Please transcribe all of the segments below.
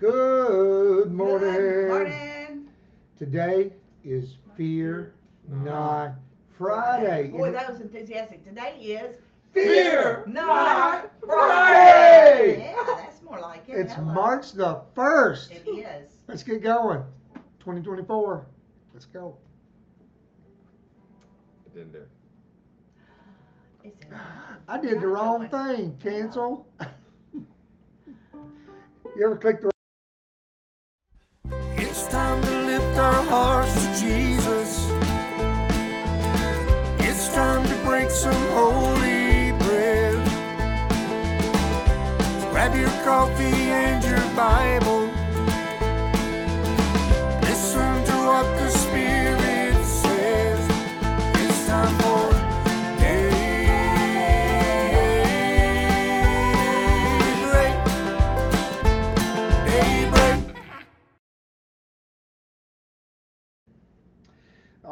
Good morning. Good morning. Today is Fear Not Friday. Boy, that was enthusiastic. Today is Fear Not Friday. Yeah, that's more like it. It's Hello. March the 1st. It is. Let's get going. 2024. Let's go. It didn't do. it. It's I did the wrong thing. Cancel. you ever click the It's time to lift our hearts to Jesus. It's time to break some holy bread. Grab your coffee and your Bible.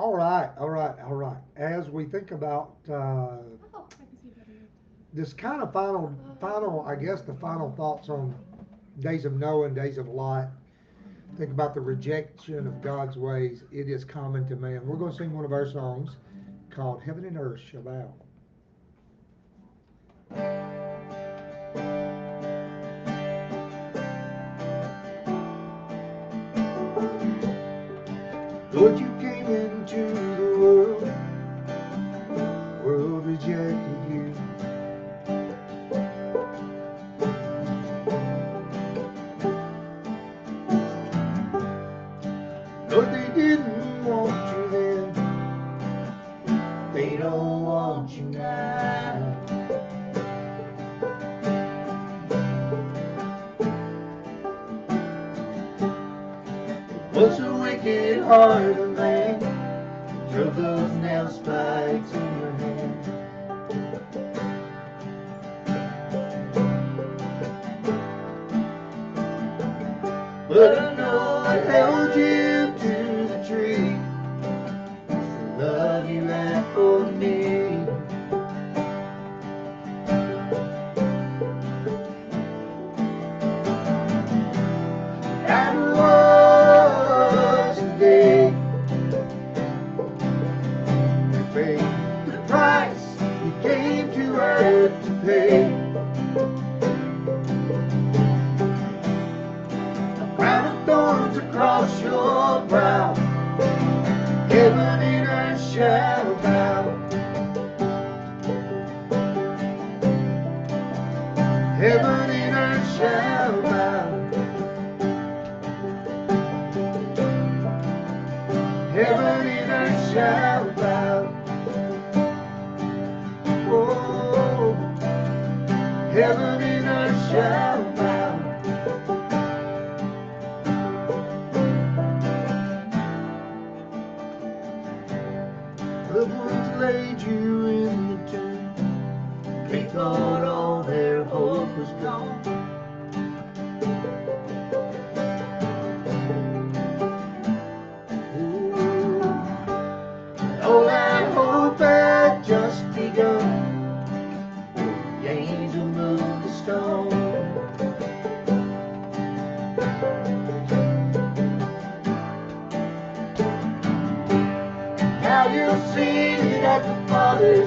All right, all right, all right. As we think about uh, this kind of final, final, I guess the final thoughts on days of and days of Lot. Think about the rejection of God's ways. It is common to man. We're going to sing one of our songs called Heaven and Earth Shall Bow. Lord, you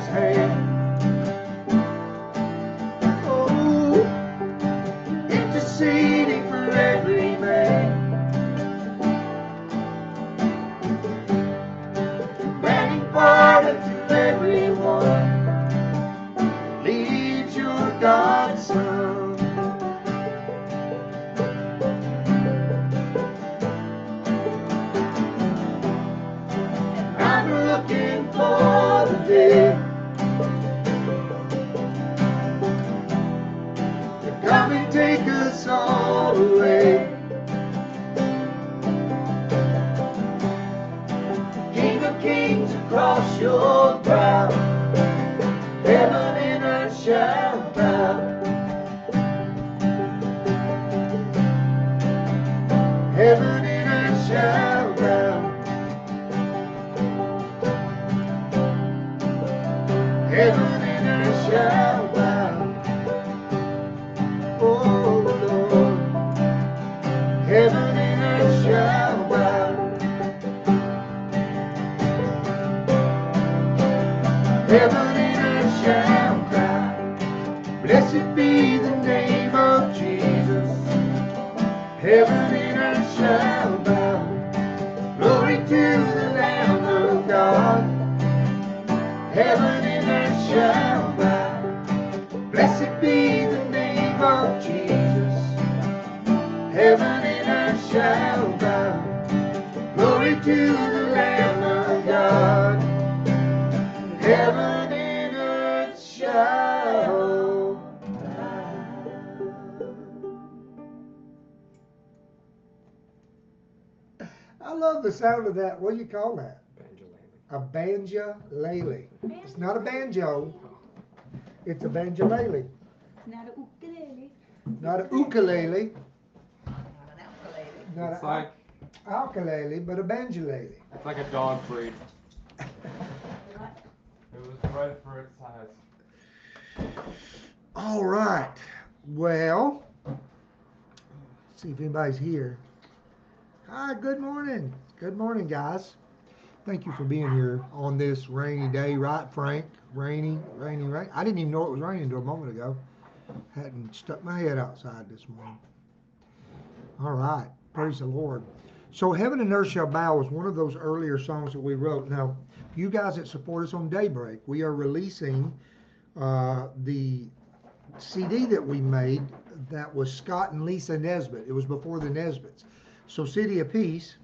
Hand. Heaven and earth sound of that. What do you call that? A banjo-lele. It's not a banjo. It's a banjo-lele. Not a ukulele. Not a ukulele, Not an ukulele. not It's a like ukulele, but a banjo-lele. it's like a dog breed. It was bred for its size. All right. Well, see if anybody's here. Hi, good morning. Good morning, guys. Thank you for being here on this rainy day, right, Frank? Rainy, rainy, rain. I didn't even know it was raining until a moment ago. Hadn't stuck my head outside this morning. All right. Praise the Lord. So, Heaven and Earth Shall Bow was one of those earlier songs that we wrote. Now, you guys that support us on Daybreak, we are releasing uh, the CD that we made that was Scott and Lisa Nesbitt. It was before the Nesbitts. So City of Peace,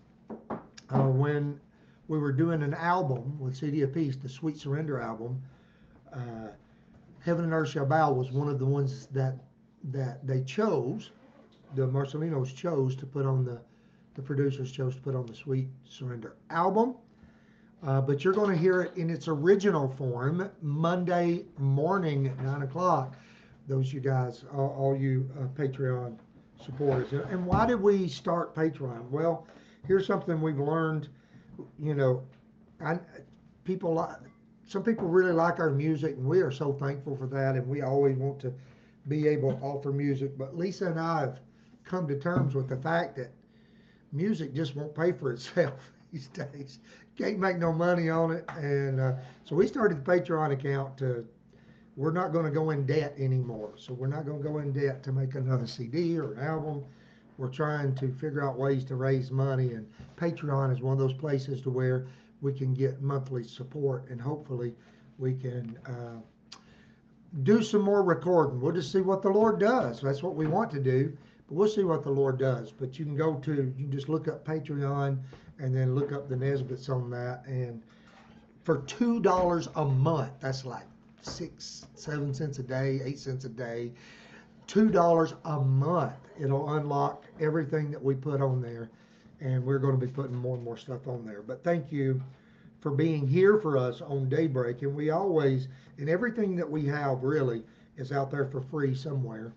uh, when we were doing an album with City of Peace, the Sweet Surrender album, uh, Heaven and Earth Shall Bow was one of the ones that that they chose. The Marcelinos chose to put on the the producers chose to put on the Sweet Surrender album. Uh, but you're going to hear it in its original form Monday morning at 9 o'clock. Those you guys, all, all you uh, Patreon supporters. And why did we start Patreon? Well, here's something we've learned. You know, I, people like some people really like our music, and we are so thankful for that. And we always want to be able to offer music. But Lisa and I have come to terms with the fact that music just won't pay for itself these days. Can't make no money on it, and uh, so we started the Patreon account to. We're not going to go in debt anymore, so we're not going to go in debt to make another CD or an album. We're trying to figure out ways to raise money, and Patreon is one of those places to where we can get monthly support, and hopefully we can uh, do some more recording. We'll just see what the Lord does. That's what we want to do. But we'll see what the Lord does. But you can go to, you can just look up Patreon and then look up the Nesbitts on that. And for $2 a month, that's like six, seven cents a day, eight cents a day, $2 a month. It'll unlock everything that we put on there. And we're going to be putting more and more stuff on there. But thank you for being here for us on Daybreak. And we always, and everything that we have really is out there for free somewhere.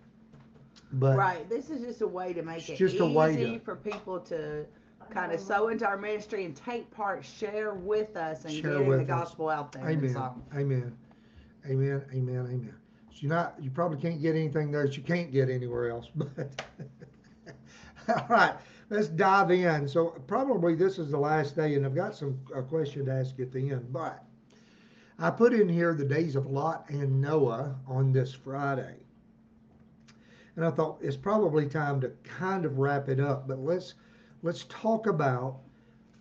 But Right. This is just a way to make it just a easy way to- for people to kind of sow into our ministry and take part, share with us, and Share getting the us. gospel out there. Amen. Amen. Amen. Amen. Amen. You're not, you probably can't get anything there that you can't get anywhere else. But all right, let's dive in. So probably this is the last day, and I've got some a question to ask at the end. But I put in here the days of Lot and Noah on this Friday, and I thought it's probably time to kind of wrap it up. But let's let's talk about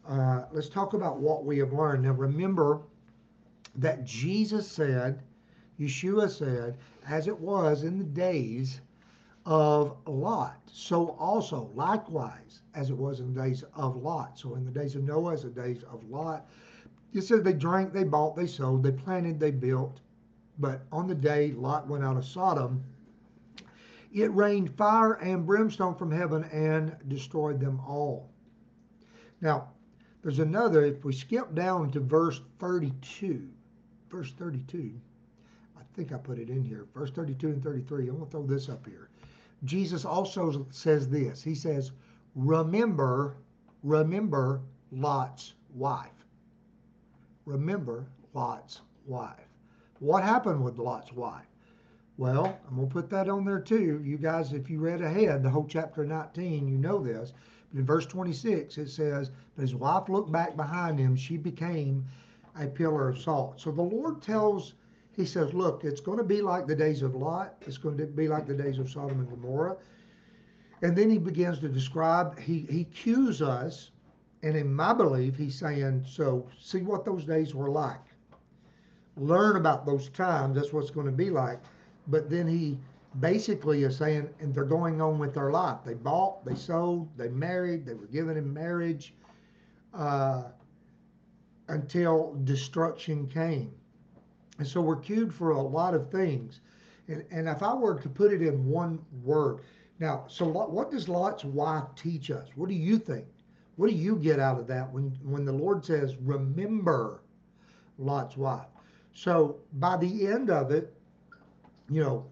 uh, let's talk about what we have learned. Now remember that Jesus said, Yeshua said, as it was in the days of Lot, so also likewise as it was in the days of Lot. So in the days of Noah, as the days of Lot, it says they drank, they bought, they sold, they planted, they built. But on the day Lot went out of Sodom, it rained fire and brimstone from heaven and destroyed them all. Now, there's another, if we skip down to verse 32, verse 32, I think I put it in here, verse 32 and 33. I'm going to throw this up here. Jesus also says this He says, Remember, remember Lot's wife. Remember Lot's wife. What happened with Lot's wife? Well, I'm gonna put that on there too. You guys, if you read ahead, the whole chapter 19, you know this. But in verse 26, it says, But his wife looked back behind him, she became a pillar of salt. So the Lord tells, He says, Look, it's gonna be like the days of Lot, it's going to be like the days of Sodom and Gomorrah. And then he begins to describe, he, he cues us, and in my belief, he's saying, So see what those days were like. Learn about those times, that's what it's going to be like but then he basically is saying, and they're going on with their life. They bought, they sold, they married, they were given in marriage uh, until destruction came. And so we're cued for a lot of things. And, and if I were to put it in one word, now, so what does Lot's wife teach us? What do you think? What do you get out of that when, when the Lord says, remember Lot's wife? So by the end of it, you know,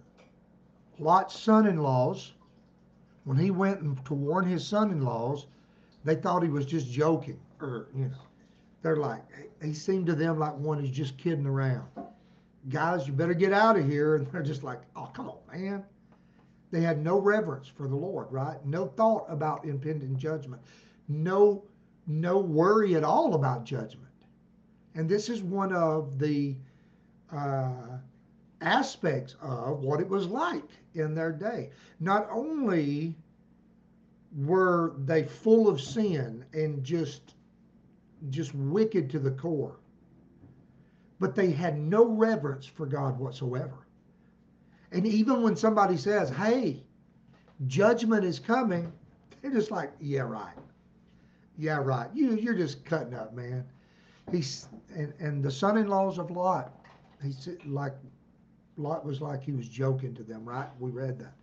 Lot's son-in-laws, when he went to warn his son-in-laws, they thought he was just joking, or you know, they're like, he seemed to them like one who's just kidding around. Guys, you better get out of here, and they're just like, oh, come on, man. They had no reverence for the Lord, right? No thought about impending judgment, no, no worry at all about judgment. And this is one of the uh, aspects of what it was like in their day. Not only were they full of sin and just just wicked to the core, but they had no reverence for God whatsoever. And even when somebody says, "Hey, judgment is coming," they're just like, "Yeah, right. Yeah, right. You you're just cutting up, man." He's and and the son-in-laws of Lot, he's like Lot was like he was joking to them, right? We read that.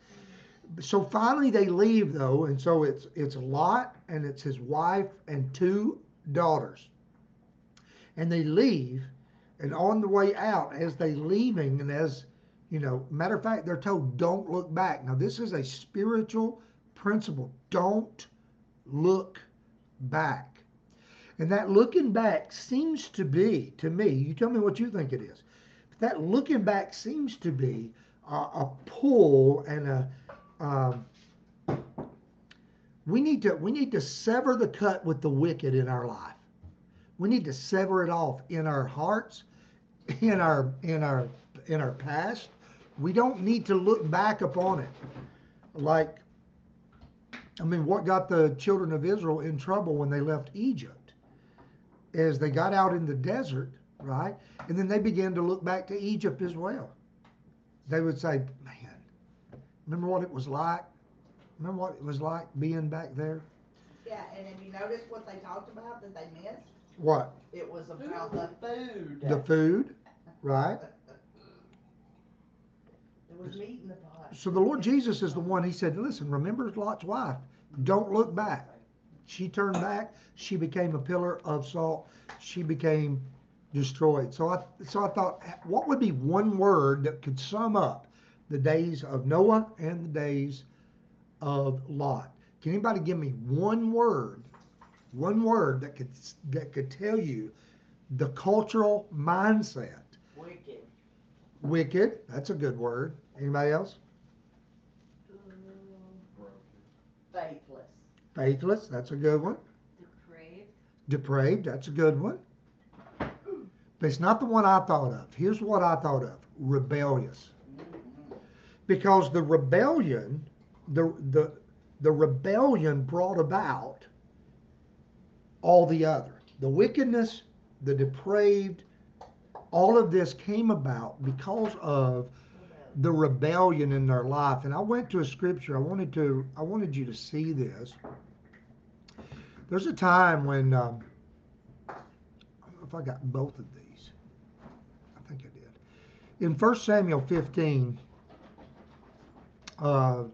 So finally they leave though, and so it's it's Lot and it's his wife and two daughters. And they leave, and on the way out, as they leaving, and as you know, matter of fact, they're told, don't look back. Now, this is a spiritual principle. Don't look back. And that looking back seems to be, to me, you tell me what you think it is but that looking back seems to be a, a pull and a um, we need to we need to sever the cut with the wicked in our life. We need to sever it off in our hearts, in our in our in our past. We don't need to look back upon it. Like I mean, what got the children of Israel in trouble when they left Egypt is they got out in the desert right? And then they began to look back to Egypt as well. They would say, man, remember what it was like? Remember what it was like being back there? Yeah, and have you noticed what they talked about that they missed? What? It was about the food. The food, right? There was meat in the pot. So the Lord Jesus is the one, he said, listen, remember Lot's wife. Don't look back. She turned back. She became a pillar of salt. She became destroyed. So I so I thought, what would be one word that could sum up the days of Noah and the days of Lot? Can anybody give me one word, one word that could that could tell you the cultural mindset? Wicked. Wicked. That's a good word. Anybody else? Faithless. Faithless. That's a good one. Depraved. Depraved. That's a good one. But it's not the one I thought of. Here's what I thought of rebellious. Because the rebellion, the, the, the rebellion brought about all the other. The wickedness, the depraved, all of this came about because of the rebellion in their life. And I went to a scripture. I wanted to. I wanted you to see this. There's a time when um, if I got both of these. I think I did. In 1 Samuel 15, uh,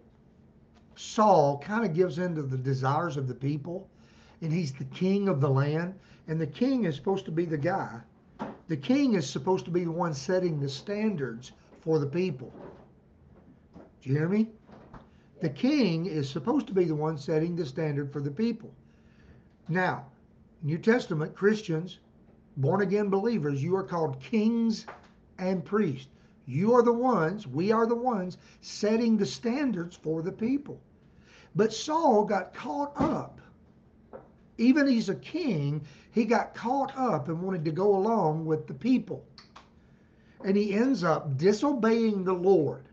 Saul kind of gives in to the desires of the people, and he's the king of the land. And the king is supposed to be the guy. The king is supposed to be the one setting the standards for the people. Do you hear me? The king is supposed to be the one setting the standard for the people. Now, New Testament Christians, born again believers, you are called kings and priests. You are the ones, we are the ones setting the standards for the people. But Saul got caught up. Even he's a king, he got caught up and wanted to go along with the people. And he ends up disobeying the Lord.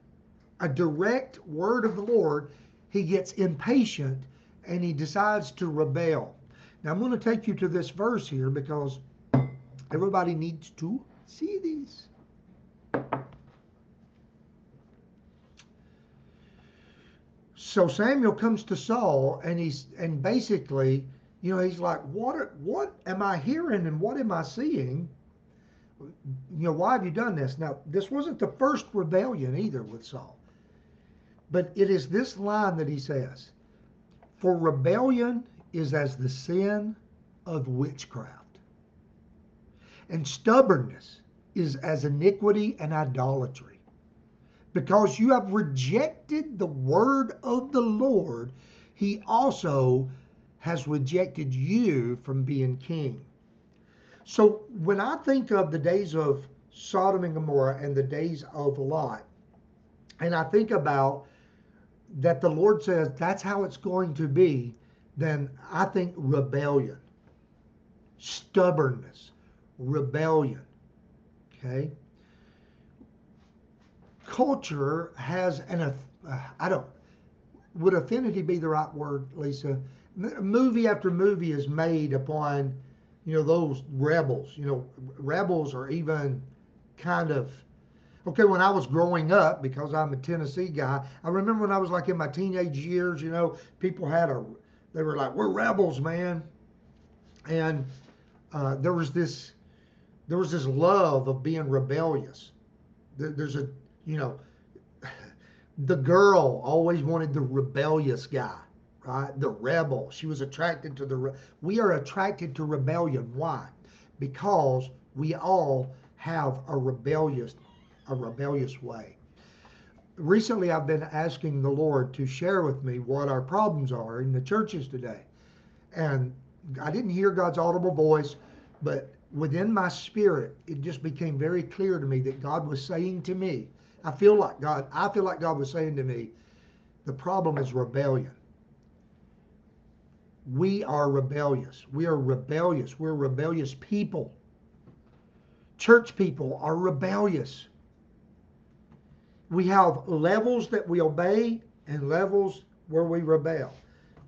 A direct word of the Lord, he gets impatient and he decides to rebel. Now I'm going to take you to this verse here because everybody needs to see these. So Samuel comes to Saul and he's and basically, you know, he's like, "What what am I hearing and what am I seeing? You know, why have you done this?" Now, this wasn't the first rebellion either with Saul. But it is this line that he says, "For rebellion is as the sin of witchcraft, and stubbornness is as iniquity and idolatry." because you have rejected the word of the Lord, he also has rejected you from being king. So when I think of the days of Sodom and Gomorrah and the days of Lot, and I think about that the Lord says that's how it's going to be, then I think rebellion, stubbornness, rebellion. Okay? culture has an uh, I don't would affinity be the right word, Lisa? Movie after movie is made upon you know those rebels. You know, rebels are even kind of okay. When I was growing up, because I'm a Tennessee guy, I remember when I was like in my teenage years. You know, people had a they were like, "We're rebels, man," and uh, there was this there was this love of being rebellious. There, there's a you know, the girl always wanted the rebellious guy, right? The rebel. She was attracted to the. We are attracted to rebellion. Why? Because we all have a rebellious, a rebellious way. Recently, I've been asking the Lord to share with me what our problems are in the churches today, and I didn't hear God's audible voice, but within my spirit, it just became very clear to me that God was saying to me, I feel like God, I feel like God was saying to me, the problem is rebellion. We are rebellious. We are rebellious. We're rebellious people. Church people are rebellious. We have levels that we obey and levels where we rebel.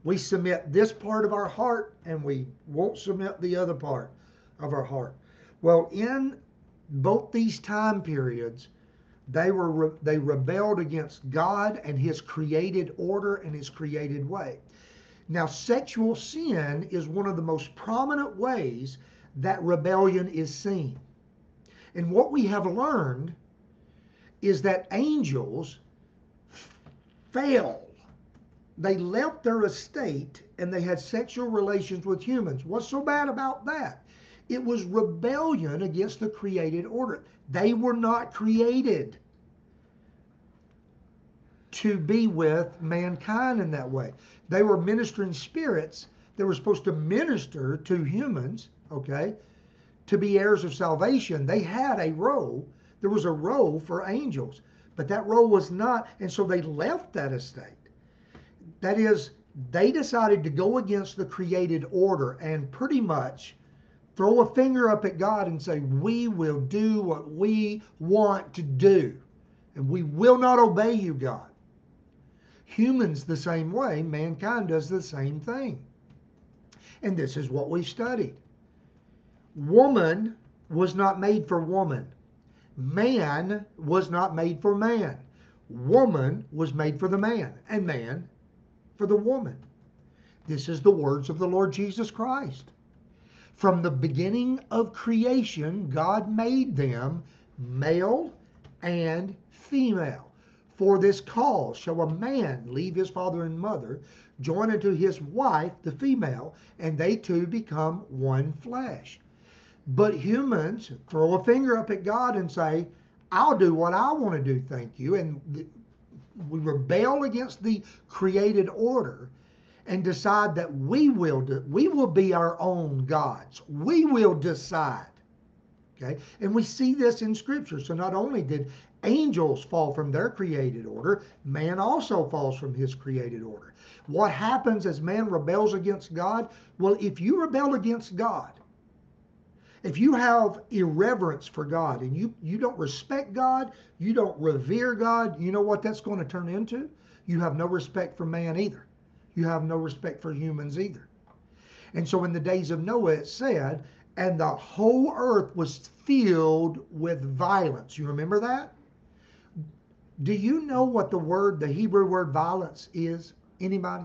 We submit this part of our heart and we won't submit the other part of our heart. Well, in both these time periods, they were re- they rebelled against God and his created order and his created way. Now sexual sin is one of the most prominent ways that rebellion is seen. And what we have learned is that angels fell. They left their estate and they had sexual relations with humans. What's so bad about that? It was rebellion against the created order. They were not created to be with mankind in that way. They were ministering spirits that were supposed to minister to humans, okay, to be heirs of salvation. They had a role. There was a role for angels, but that role was not, and so they left that estate. That is, they decided to go against the created order and pretty much throw a finger up at God and say, We will do what we want to do, and we will not obey you, God. Humans the same way, mankind does the same thing. And this is what we've studied. Woman was not made for woman. Man was not made for man. Woman was made for the man, and man for the woman. This is the words of the Lord Jesus Christ. From the beginning of creation, God made them male and female. For this cause shall a man leave his father and mother, join unto his wife, the female, and they two become one flesh. But humans throw a finger up at God and say, I'll do what I want to do, thank you. And we rebel against the created order and decide that we will do, we will be our own gods. We will decide. Okay? And we see this in scripture. So not only did angels fall from their created order, man also falls from his created order. What happens as man rebels against God? Well, if you rebel against God, if you have irreverence for God and you, you don't respect God, you don't revere God, you know what that's going to turn into? You have no respect for man either. You have no respect for humans either. And so in the days of Noah, it said, and the whole earth was filled with violence. You remember that? Do you know what the word, the Hebrew word violence is? Anybody?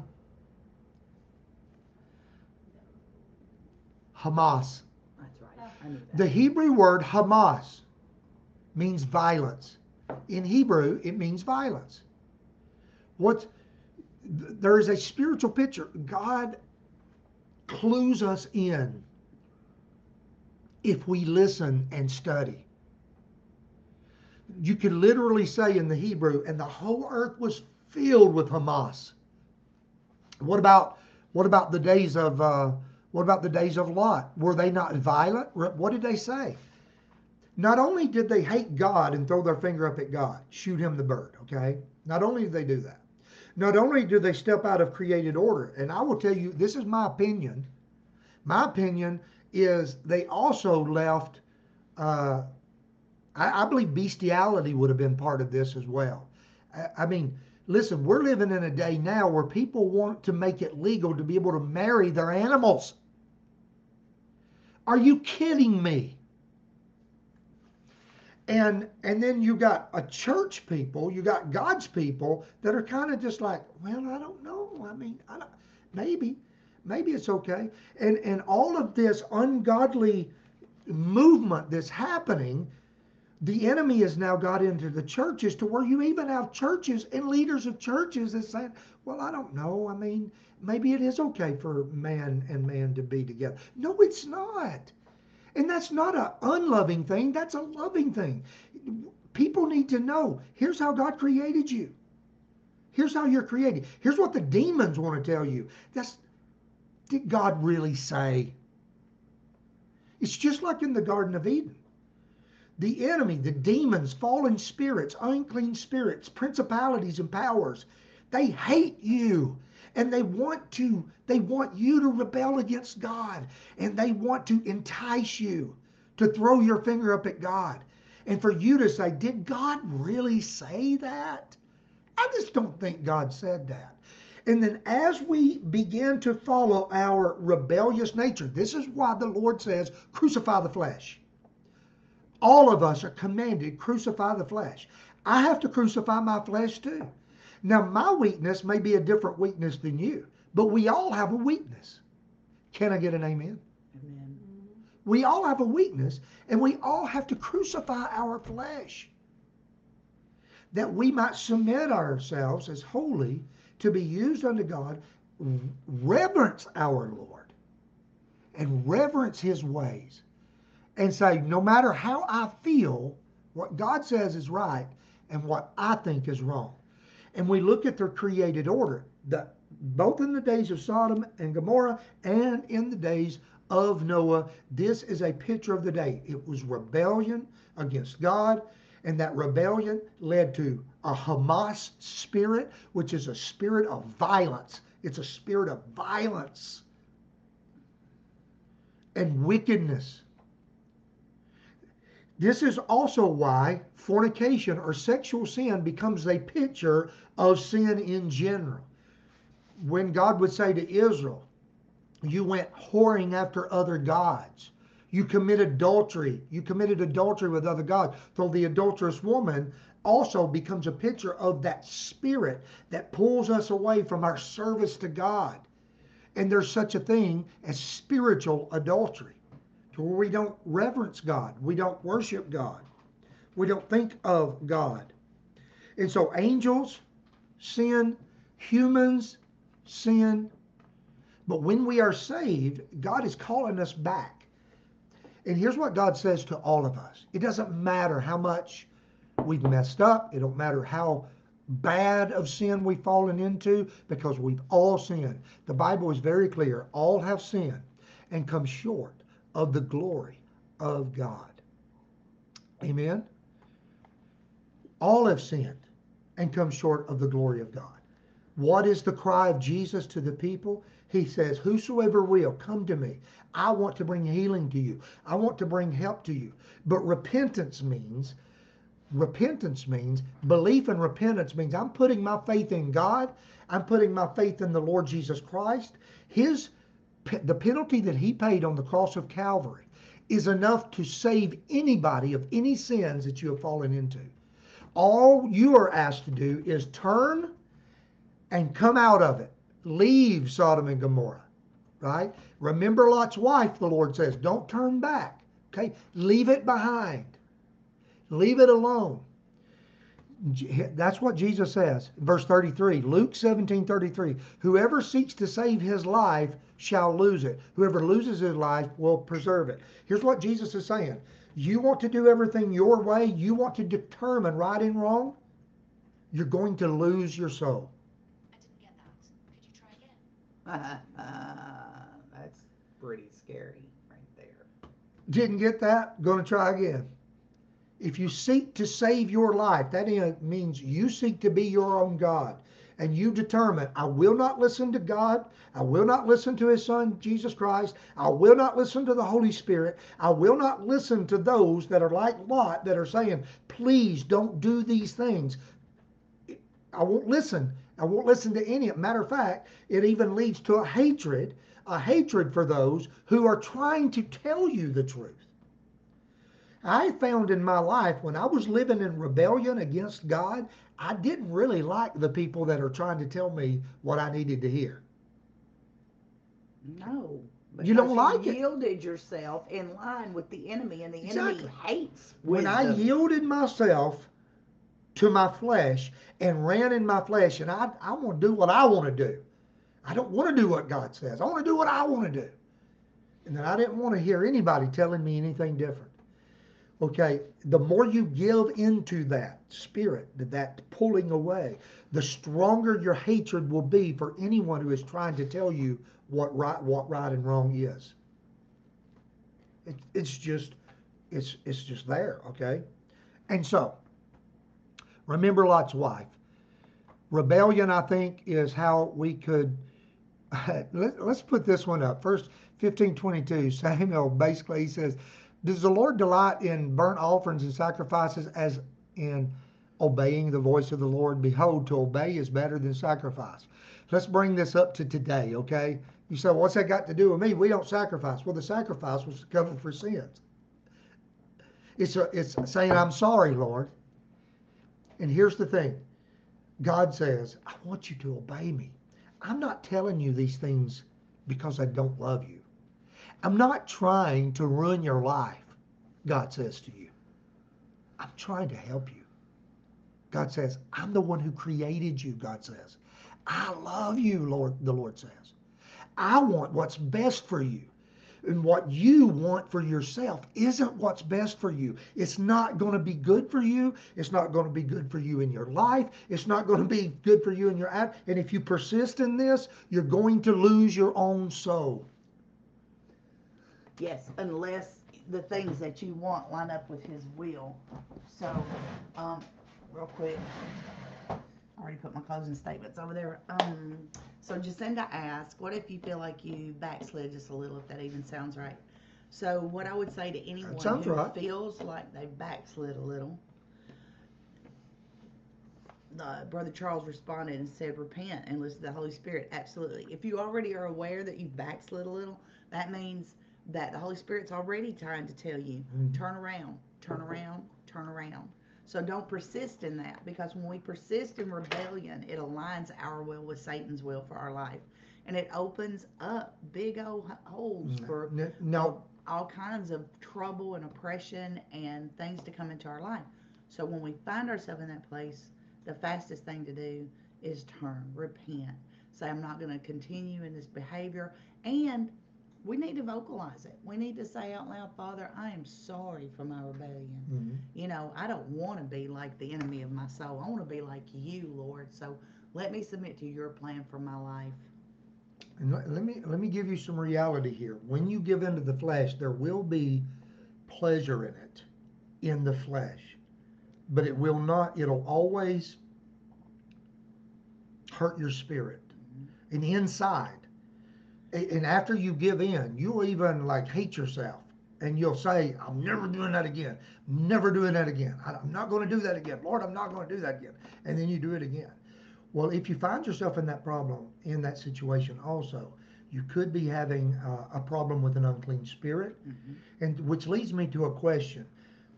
Hamas. That's right. I knew that. The Hebrew word Hamas means violence. In Hebrew, it means violence. What there is a spiritual picture. God clues us in if we listen and study. You could literally say in the Hebrew, and the whole earth was filled with Hamas. What about what about the days of uh, what about the days of Lot? Were they not violent? What did they say? Not only did they hate God and throw their finger up at God, shoot him the bird, okay? Not only did they do that, not only do they step out of created order, and I will tell you, this is my opinion. My opinion is they also left, uh, I, I believe bestiality would have been part of this as well. I, I mean, listen, we're living in a day now where people want to make it legal to be able to marry their animals. Are you kidding me? And and then you got a church people, you got God's people that are kind of just like, well, I don't know. I mean, I maybe, maybe it's okay. And and all of this ungodly movement that's happening, the enemy has now got into the churches to where you even have churches and leaders of churches that saying, well, I don't know. I mean, maybe it is okay for man and man to be together. No, it's not. And that's not an unloving thing, that's a loving thing. People need to know here's how God created you. Here's how you're created. Here's what the demons want to tell you. That's did God really say? It's just like in the Garden of Eden. The enemy, the demons, fallen spirits, unclean spirits, principalities and powers, they hate you. And they want to they want you to rebel against God. And they want to entice you to throw your finger up at God. And for you to say did God really say that? I just don't think God said that. And then as we begin to follow our rebellious nature this is why the Lord says crucify the flesh all of us are commanded crucify the flesh I have to crucify my flesh too now, my weakness may be a different weakness than you, but we all have a weakness. Can I get an amen? Amen. We all have a weakness, and we all have to crucify our flesh that we might submit ourselves as holy to be used unto God, reverence our Lord, and reverence his ways, and say, no matter how I feel, what God says is right and what I think is wrong and we look at their created order, the, both in the days of Sodom and Gomorrah and in the days of Noah, this is a picture of the day. It was rebellion against God, and that rebellion led to a Hamas spirit, which is a spirit of violence. It's a spirit of violence and wickedness. This is also why fornication or sexual sin becomes a picture of sin in general. When God would say to Israel, You went whoring after other gods, you committed adultery, you committed adultery with other gods. So the adulterous woman also becomes a picture of that spirit that pulls us away from our service to God. And there's such a thing as spiritual adultery to where we don't reverence God, we don't worship God, we don't think of God. And so angels sin, humans sin. But when we are saved, God is calling us back. And here's what God says to all of us. It doesn't matter how much we've messed up. It don't matter how bad of sin we've fallen into because we've all sinned. The Bible is very clear. All have sinned and come short of the glory of God. Amen. All have sinned and come short of the glory of God. What is the cry of Jesus to the people? He says, Whosoever will, come to me. I want to bring healing to you. I want to bring help to you. But repentance means, repentance means, belief and repentance means I'm putting my faith in God. I'm putting my faith in the Lord Jesus Christ. His the penalty that he paid on the cross of Calvary is enough to save anybody of any sins that you have fallen into. All you are asked to do is turn and come out of it. Leave Sodom and Gomorrah, right? Remember Lot's wife, the Lord says. Don't turn back, okay? Leave it behind. Leave it alone. That's what Jesus says. Verse 33, Luke 17 33. Whoever seeks to save his life shall lose it. Whoever loses his life will preserve it. Here's what Jesus is saying You want to do everything your way, you want to determine right and wrong, you're going to lose your soul. I didn't get that. Could you try again? That's pretty scary right there. Didn't get that? Going to try again. If you seek to save your life, that means you seek to be your own God. And you determine, I will not listen to God. I will not listen to his son, Jesus Christ. I will not listen to the Holy Spirit. I will not listen to those that are like Lot that are saying, please don't do these things. I won't listen. I won't listen to any. Matter of fact, it even leads to a hatred, a hatred for those who are trying to tell you the truth. I found in my life when I was living in rebellion against God, I didn't really like the people that are trying to tell me what I needed to hear. No. You don't like you it. yielded yourself in line with the enemy, and the Exactly. enemy hates When I yielded myself to my flesh and ran in my flesh, and I, I want to do what I want to do. I don't want to do what God says. I want to do what I want to do. And then I didn't want to hear anybody telling me anything different. Okay, the more you give into that spirit, that pulling away, the stronger your hatred will be for anyone who is trying to tell you what right, what right and wrong is. It, it's just, it's it's just there. Okay, and so remember Lot's wife. Rebellion, I think, is how we could. Let, let's put this one up. First, fifteen twenty-two. Samuel basically he says, "Does the Lord delight in burnt offerings and sacrifices as in obeying the voice of the Lord? Behold, to obey is better than sacrifice." Let's bring this up to today, okay? You say, well, "What's that got to do with me?" We don't sacrifice. Well, the sacrifice was to cover for sins. It's a, it's saying, "I'm sorry, Lord." And here's the thing. God says, I want you to obey me. I'm not telling you these things because I don't love you. I'm not trying to ruin your life, God says to you. I'm trying to help you. God says, I'm the one who created you, God says. I love you, Lord, the Lord says. I want what's best for you. And what you want for yourself isn't what's best for you. It's not going to be good for you. It's not going to be good for you in your life. It's not going to be good for you in your act. And if you persist in this, you're going to lose your own soul. Yes, unless the things that you want line up with his will. So, um, real quick, I already put my closing statements over there. Um, so Jacinda asked, what if you feel like you backslid just a little, if that even sounds right? So what I would say to anyone who right. feels like they backslid a little, uh, Brother Charles responded and said, repent and listen to the Holy Spirit. Absolutely. If you already are aware that you've backslid a little, that means that the Holy Spirit's already trying to tell you, Mhm. turn around, turn around, turn around. So don't persist in that because when we persist in rebellion, it aligns our will with Satan's will for our life. And it opens up big old holes for N- No, all kinds of trouble and oppression and things to come into our life. So when we find ourselves in that place, the fastest thing to do is turn, repent, say, I'm not going to continue in this behavior. And we need to vocalize it. We need to say out loud, Father, I am sorry for my rebellion. Mhm. You know, I don't want to be like the enemy of my soul. I want to be like you, Lord. So let me submit to your plan for my life. And let, let me let me give you some reality here. When you give into the flesh, there will be pleasure in it, in the flesh. but it will not, it'll always hurt your spirit and inside. And after you give in, you'll even like hate yourself and you'll say, I'm never doing that again. Never doing that again. I'm not going to do that again. Lord, I'm not going to do that again. And then you do it again. Well, if you find yourself in that problem, in that situation also, you could be having uh, a problem with an unclean spirit. Mhm. And which leads me to a question.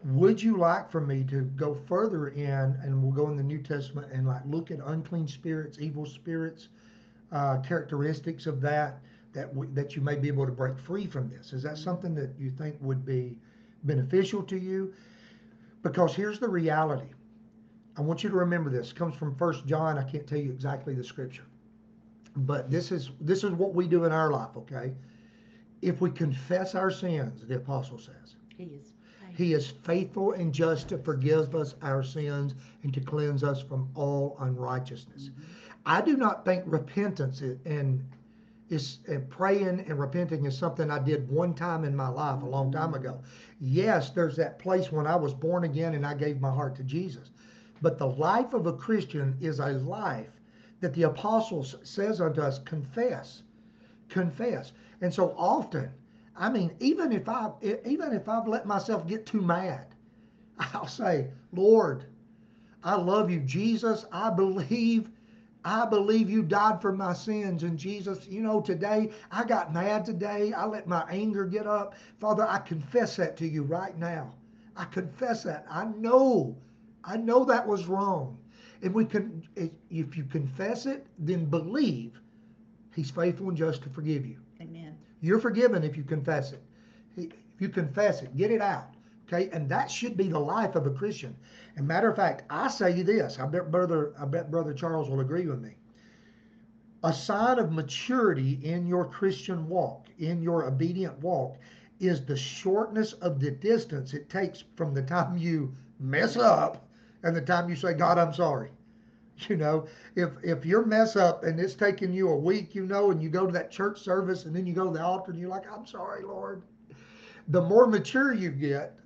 Would you like for me to go further in, and we'll go in the New Testament and like look at unclean spirits, evil spirits, uh, characteristics of that, that that you may be able to break free from this? Is that mm-hmm. something that you think would be beneficial to you? Because here's the reality. I want you to remember this. It comes from First John. I can't tell you exactly the scripture, but this is this is what we do in our life. Okay, if we confess our sins, the apostle says, He is. he is faithful and just to forgive us our sins and to cleanse us from all unrighteousness. Mm-hmm. I do not think repentance and is and uh, praying and repenting is something I did one time in my life a long time ago. Yes, there's that place when I was born again and I gave my heart to Jesus. But the life of a Christian is a life that the apostles says unto us, confess, confess. And so often, I mean, even if I even if I've let myself get too mad, I'll say, Lord, I love you, Jesus. I believe, I believe you died for my sins. And Jesus, you know, today I got mad today. I let my anger get up. Father, I confess that to you right now. I confess that. I know, I know that was wrong. If we can, if you confess it, then believe He's faithful and just to forgive you. Amen. You're forgiven if you confess it. If you confess it, get it out. Okay, and that should be the life of a Christian. And matter of fact, I say you this. I bet brother, I bet brother Charles will agree with me. A sign of maturity in your Christian walk, in your obedient walk, is the shortness of the distance it takes from the time you mess up and the time you say, God, I'm sorry. You know, if if your mess up and it's taking you a week, you know, and you go to that church service and then you go to the altar and you're like, I'm sorry, Lord. The more mature you get,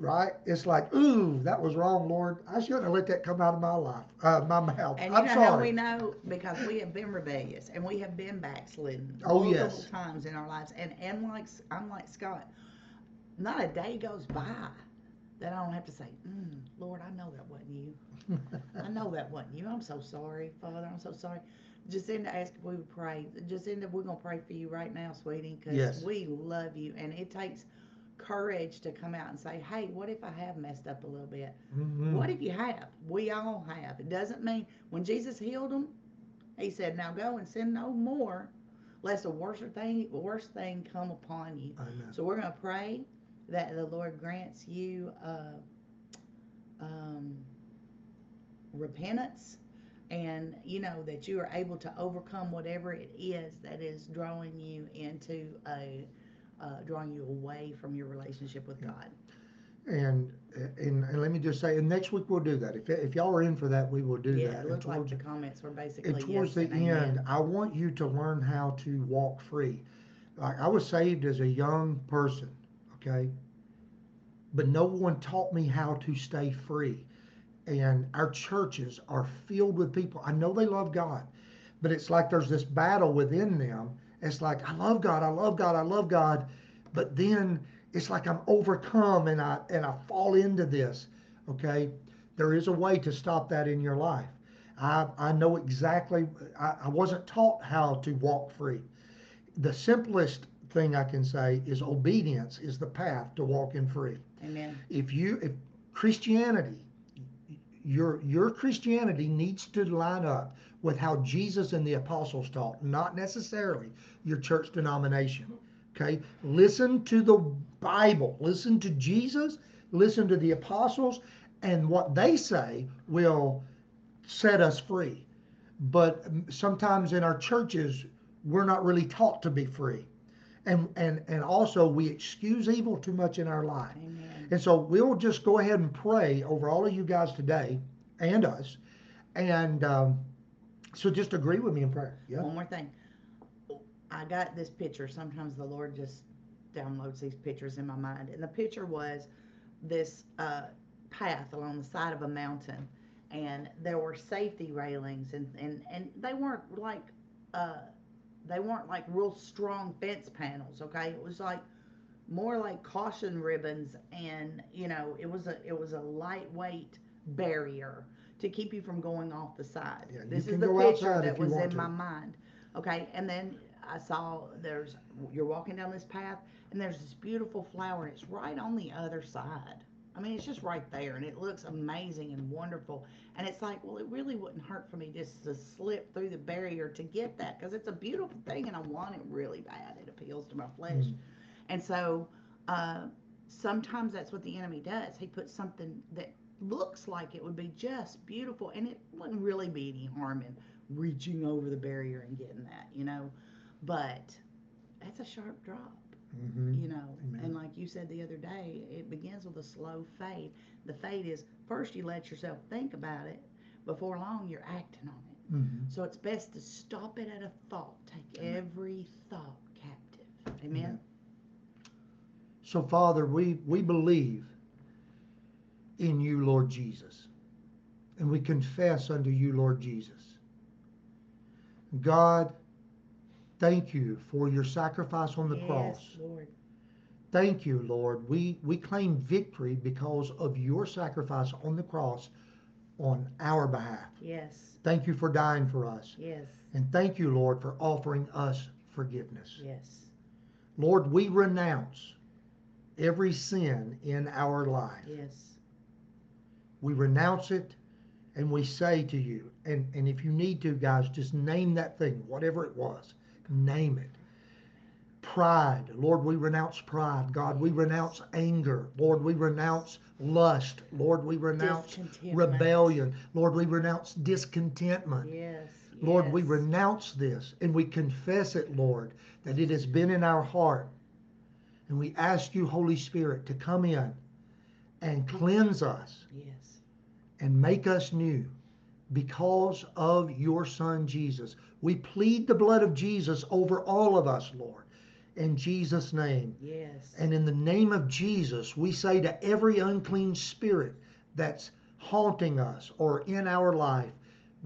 right? It's like, ooh, that was wrong, Lord. I shouldn't have let that come out of my life, uh, my mouth. And you I'm know how we know? Because we have been rebellious and we have been backslidden Oh, multiple yes. times in our lives. And and like I'm like Scott, not a day goes by that I don't have to say, mm, Lord, I know that wasn't you. I know that wasn't you. I'm so sorry, Father. I'm so sorry. Jacinda asked if we would pray. Jacinda, we're gonna pray for you right now, sweetie, because Yes. we love you, and it takes courage to come out and say, "Hey, what if I have messed up a little bit? Mhm. What if you have? We all have. It doesn't mean when Jesus healed them, He said, "Now go and sin no more, lest a worse thing, worse thing come upon you." Know. So we're gonna pray that the Lord grants you uh, um, repentance, and you know that you are able to overcome whatever it is that is drawing you into a uh, drawing you away from your relationship with God. And, and and let me just say, and next week we'll do that. If if y'all are in for that, we will do yeah, that. it And looked like towards- the comments were basically And towards yes the and amen. end, I want you to learn how to walk free. Like I was saved as a young person, okay? But no one taught me how to stay free. And our churches are filled with people. I know they love God, but it's like there's this battle within them. It's like, I love God, I love God, I love God. But then it's like I'm overcome and I and I fall into this. Okay? There is a way to stop that in your life. I, I know exactly, I, I wasn't taught how to walk free. The simplest thing I can say is obedience is the path to walking free. Amen. If you, if Christianity, your, your Christianity needs to line up with how Jesus and the apostles taught, not necessarily your church denomination. Okay? Listen to the Bible, listen to Jesus, listen to the apostles, and what they say will set us free. But sometimes in our churches, we're not really taught to be free. And, and, and also, we excuse evil too much in our life. Amen. And so we'll just go ahead and pray over all of you guys today and us. And um, so just agree with me in prayer. Yeah. One more thing. I got this picture. Sometimes the Lord just downloads these pictures in my mind. And the picture was this uh, path along the side of a mountain, and there were safety railings, and and and they weren't like, uh, they weren't like real strong fence panels. Okay, it was like more like caution ribbons, and you know, it was a it was a lightweight barrier to keep you from going off the side. Yeah, this is the picture that was in to. my mind. Okay, and then I saw there's you're walking down this path and there's this beautiful flower and it's right on the other side. I mean, it's just right there and it looks amazing and wonderful. And it's like, well, it really wouldn't hurt for me just to slip through the barrier to get that because it's a beautiful thing and I want it really bad. It appeals to my flesh. Mm. And so uh, sometimes that's what the enemy does. He puts something that looks like it would be just beautiful and it wouldn't really be any harm in reaching over the barrier and getting that, you know. But that's a sharp drop Mhm. you know Amen. and like you said the other day it begins with a slow fade the fade is first you let yourself think about it before long you're acting on it Mhm. so it's best to stop it at a thought take every thought captive amen So, Father, we, we believe in you, Lord Jesus. And we confess unto you, Lord Jesus. God, thank you for your sacrifice on the yes, cross. lord Thank you, Lord. We, we claim victory because of your sacrifice on the cross on our behalf. yes Thank you for dying for us. yes And thank you, Lord, for offering us forgiveness. yes Lord, we renounce every sin in our life. yes We renounce it and we say to you, and, and if you need to, guys, just name that thing, whatever it was, name it. Pride, Lord, we renounce pride. God, we renounce anger. Lord, we renounce lust. Lord, we renounce rebellion. Lord, we renounce discontentment. yes Lord, we renounce this and we confess it, Lord, that it has been in our heart. And we ask you, Holy Spirit, to come in and cleanse us yes and make us new because of your Son, Jesus. We plead the blood of Jesus over all of us, Lord, in Jesus' name. yes And in the name of Jesus, we say to every unclean spirit that's haunting us or in our life,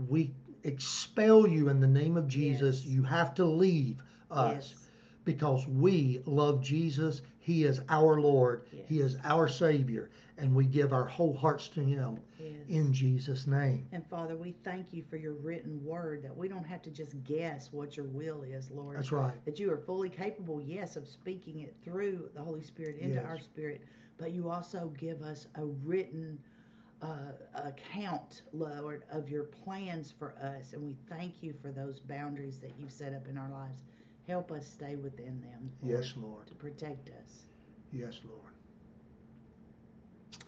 we expel you in the name of Jesus. Yes. You have to leave us yes because we love Jesus. He is our Lord, He is our Savior, and we give our whole hearts to Him yes in Jesus' name. And Father, we thank you for your written word that we don't have to just guess what your will is, Lord. That's right. That you are fully capable, yes, of speaking it through the Holy Spirit into Yes. our spirit, but you also give us a written uh, account, Lord, of your plans for us. And we thank you for those boundaries that you've set up in our lives. Help us stay within them. Lord, Yes, Lord. To protect us. Yes, Lord.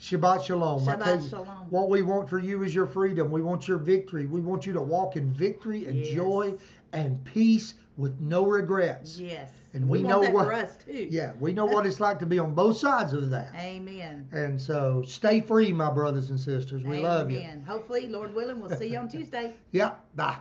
Shabbat shalom. Shabbat shalom. what we want for you is your freedom. We want your victory. We want you to walk in victory and Yes. joy and peace with no regrets. Yes. And we want know what- for us too. Yeah, we know what it's like to be on both sides of that. Amen. And so stay free, my brothers and sisters. We love you. Amen. Hopefully, Lord willing, we'll see you on Tuesday. Yeah, bye.